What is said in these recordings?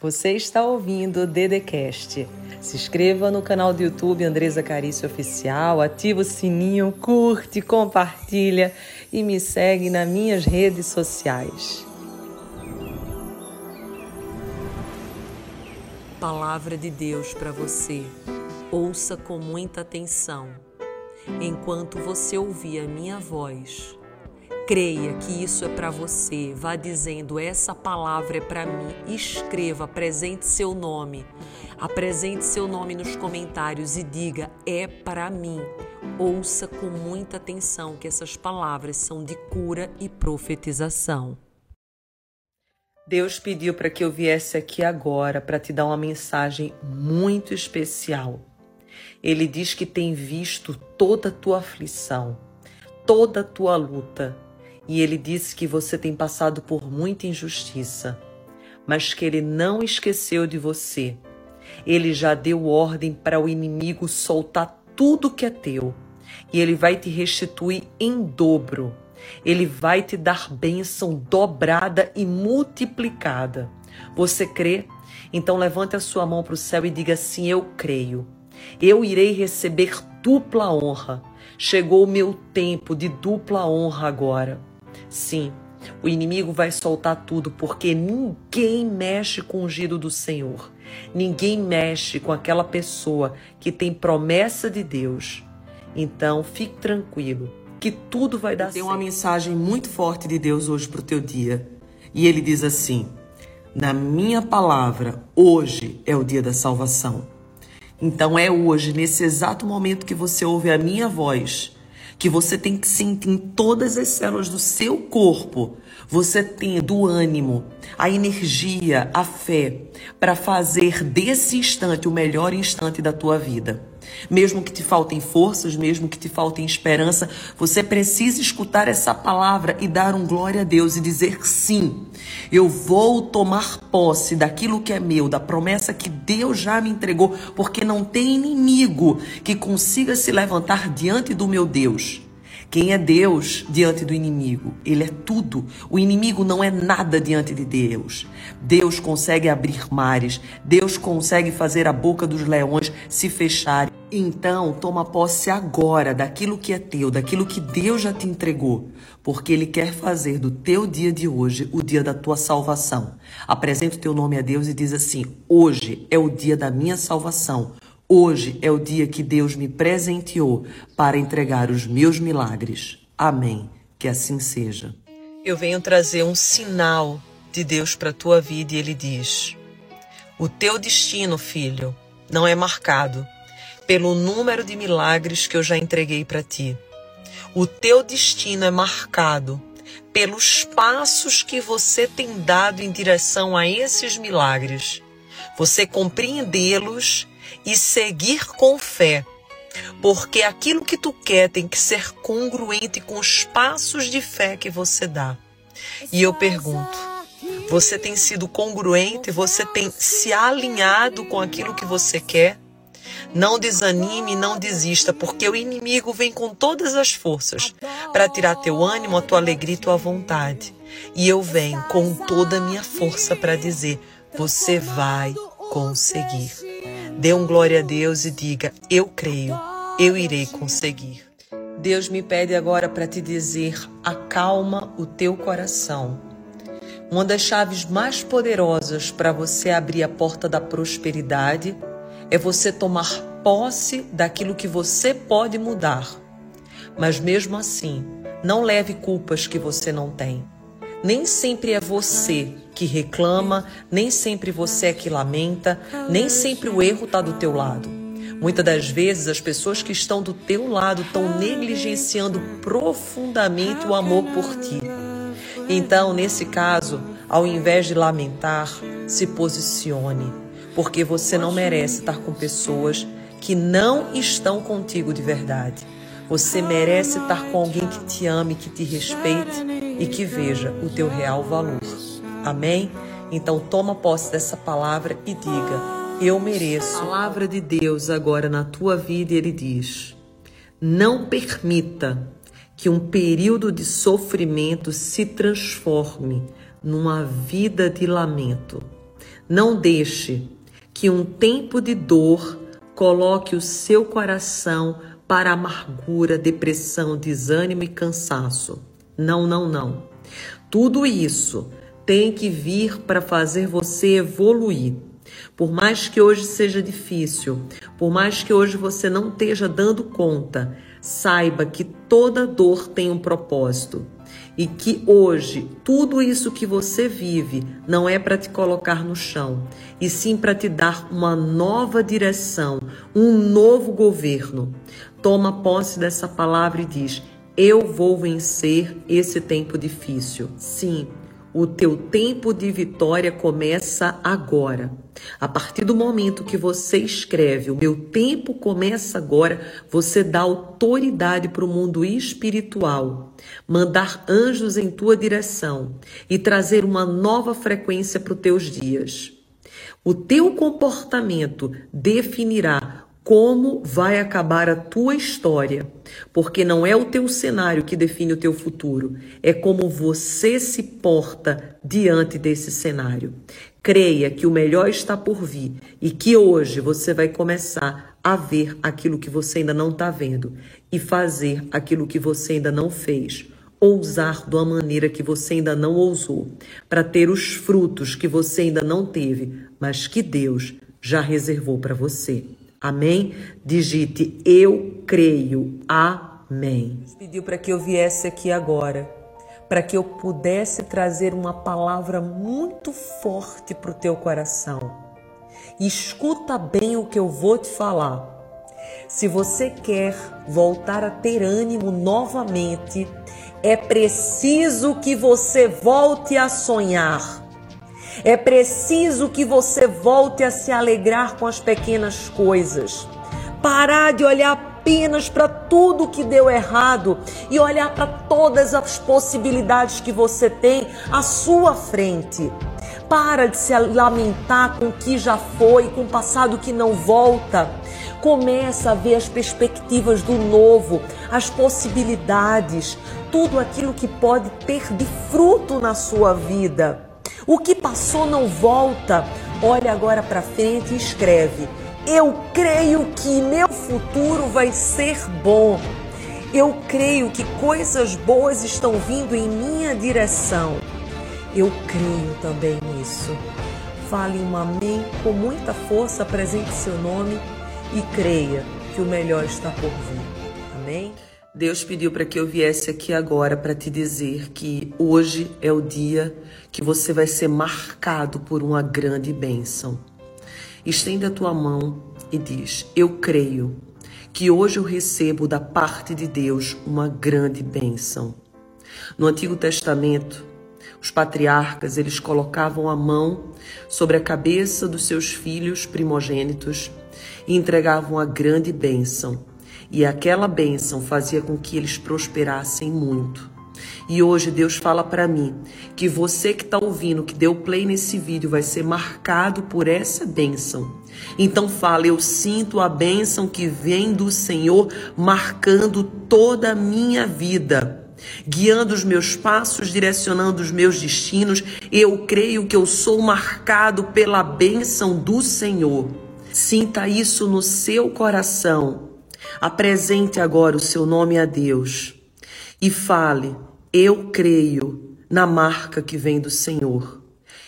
Você está ouvindo o Dedecast. Se inscreva no canal do YouTube Andresa Carício Oficial, ativa o sininho, curte, compartilha e me segue nas minhas redes sociais. Palavra de Deus para você. Ouça com muita atenção. Enquanto você ouvir a minha voz, Creia que isso é para você. Vá dizendo: essa palavra é para mim. Escreva, apresente seu nome. Apresente seu nome nos comentários e diga: é para mim. Ouça com muita atenção que essas palavras são de cura e profetização. Deus pediu para que eu viesse aqui agora para te dar uma mensagem muito especial. Ele diz que tem visto toda a tua aflição, toda a tua luta e ele disse que você tem passado por muita injustiça, mas que ele não esqueceu de você. Ele já deu ordem para o inimigo soltar tudo que é teu, e ele vai te restituir em dobro. Ele vai te dar bênção dobrada e multiplicada. Você crê? Então levante a sua mão para o céu e diga assim: Eu creio. Eu irei receber dupla honra. Chegou o meu tempo de dupla honra agora. Sim, o inimigo vai soltar tudo porque ninguém mexe com o ungido do Senhor. Ninguém mexe com aquela pessoa que tem promessa de Deus. Então, fique tranquilo, que tudo vai dar tem certo. Tem uma mensagem muito forte de Deus hoje para o teu dia. E ele diz assim: Na minha palavra, hoje é o dia da salvação. Então é hoje, nesse exato momento que você ouve a minha voz, que você tem que sentir em todas as células do seu corpo, você tendo o ânimo, a energia, a fé para fazer desse instante o melhor instante da tua vida. Mesmo que te faltem forças, mesmo que te faltem esperança, você precisa escutar essa palavra e dar um glória a Deus e dizer sim. Eu vou tomar posse daquilo que é meu, da promessa que Deus já me entregou, porque não tem inimigo que consiga se levantar diante do meu Deus. Quem é Deus diante do inimigo? Ele é tudo. O inimigo não é nada diante de Deus. Deus consegue abrir mares, Deus consegue fazer a boca dos leões se fechar. Então, toma posse agora daquilo que é teu, daquilo que Deus já te entregou, porque Ele quer fazer do teu dia de hoje o dia da tua salvação. Apresenta o teu nome a Deus e diz assim: Hoje é o dia da minha salvação. Hoje é o dia que Deus me presenteou para entregar os meus milagres. Amém. Que assim seja. Eu venho trazer um sinal de Deus para a tua vida e ele diz: O teu destino, filho, não é marcado pelo número de milagres que eu já entreguei para ti. O teu destino é marcado pelos passos que você tem dado em direção a esses milagres. Você compreendê-los e seguir com fé. Porque aquilo que tu quer tem que ser congruente com os passos de fé que você dá. E eu pergunto: você tem sido congruente? Você tem se alinhado com aquilo que você quer? Não desanime, não desista, porque o inimigo vem com todas as forças para tirar teu ânimo, a tua alegria e tua vontade. E eu venho com toda a minha força para dizer: você vai conseguir. Dê um glória a Deus e diga: Eu creio, eu irei conseguir. Deus me pede agora para te dizer: acalma o teu coração. Uma das chaves mais poderosas para você abrir a porta da prosperidade é você tomar posse daquilo que você pode mudar. Mas mesmo assim, não leve culpas que você não tem. Nem sempre é você que reclama, nem sempre você é que lamenta, nem sempre o erro está do teu lado. Muitas das vezes as pessoas que estão do teu lado estão negligenciando profundamente o amor por ti. Então, nesse caso, ao invés de lamentar, se posicione, porque você não merece estar com pessoas que não estão contigo de verdade. Você merece estar com alguém que te ame, que te respeite e que veja o teu real valor. Amém? Então toma posse dessa palavra e diga: Eu mereço. A palavra de Deus agora na tua vida, ele diz: Não permita que um período de sofrimento se transforme numa vida de lamento. Não deixe que um tempo de dor coloque o seu coração para amargura, depressão, desânimo e cansaço. Não, não, não. Tudo isso tem que vir para fazer você evoluir. Por mais que hoje seja difícil, por mais que hoje você não esteja dando conta, saiba que toda dor tem um propósito e que hoje tudo isso que você vive não é para te colocar no chão, e sim para te dar uma nova direção, um novo governo. Toma posse dessa palavra e diz: Eu vou vencer esse tempo difícil. Sim, o teu tempo de vitória começa agora. A partir do momento que você escreve, o meu tempo começa agora, você dá autoridade para o mundo espiritual, mandar anjos em tua direção e trazer uma nova frequência para os teus dias. O teu comportamento definirá como vai acabar a tua história, porque não é o teu cenário que define o teu futuro, é como você se porta diante desse cenário. Creia que o melhor está por vir e que hoje você vai começar a ver aquilo que você ainda não está vendo e fazer aquilo que você ainda não fez. Ousar de uma maneira que você ainda não ousou, para ter os frutos que você ainda não teve, mas que Deus já reservou para você. Amém? Digite eu creio. Amém. Pediu para que eu viesse aqui agora, para que eu pudesse trazer uma palavra muito forte para o teu coração. Escuta bem o que eu vou te falar. Se você quer voltar a ter ânimo novamente, é preciso que você volte a sonhar. É preciso que você volte a se alegrar com as pequenas coisas. Parar de olhar apenas para tudo que deu errado e olhar para todas as possibilidades que você tem à sua frente. Para de se lamentar com o que já foi, com o passado que não volta. Começa a ver as perspectivas do novo, as possibilidades, tudo aquilo que pode ter de fruto na sua vida. O que passou não volta. Olha agora para frente e escreve: Eu creio que meu futuro vai ser bom. Eu creio que coisas boas estão vindo em minha direção. Eu creio também nisso. Fale um amém com muita força, apresente seu nome e creia que o melhor está por vir. Amém? Deus pediu para que eu viesse aqui agora para te dizer que hoje é o dia que você vai ser marcado por uma grande bênção. Estenda a tua mão e diz: Eu creio que hoje eu recebo da parte de Deus uma grande bênção. No Antigo Testamento, os patriarcas, eles colocavam a mão sobre a cabeça dos seus filhos primogênitos e entregavam a grande bênção e aquela bênção fazia com que eles prosperassem muito. E hoje Deus fala para mim que você que está ouvindo, que deu play nesse vídeo, vai ser marcado por essa bênção. Então fala, eu sinto a bênção que vem do Senhor marcando toda a minha vida guiando os meus passos, direcionando os meus destinos. Eu creio que eu sou marcado pela bênção do Senhor. Sinta isso no seu coração. Apresente agora o seu nome a Deus e fale: Eu creio na marca que vem do Senhor.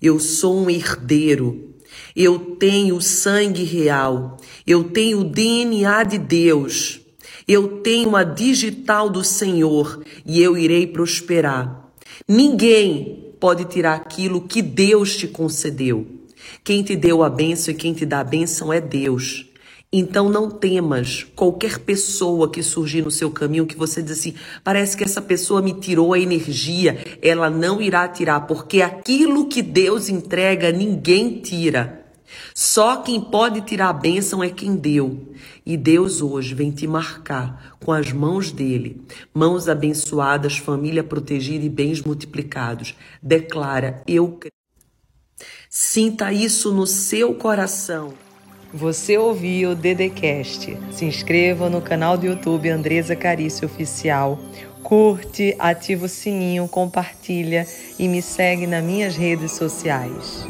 Eu sou um herdeiro. Eu tenho sangue real. Eu tenho o DNA de Deus. Eu tenho a digital do Senhor e eu irei prosperar. Ninguém pode tirar aquilo que Deus te concedeu. Quem te deu a bênção e quem te dá a bênção é Deus. Então não temas qualquer pessoa que surgir no seu caminho que você diz assim, parece que essa pessoa me tirou a energia, ela não irá tirar, porque aquilo que Deus entrega ninguém tira. Só quem pode tirar a bênção é quem deu. E Deus hoje vem te marcar com as mãos dele, mãos abençoadas, família protegida e bens multiplicados. Declara: Eu Sinta isso no seu coração. Você ouviu o Dedecast. Se inscreva no canal do YouTube Andresa Carício Oficial. Curte, ativa o sininho, compartilha e me segue nas minhas redes sociais.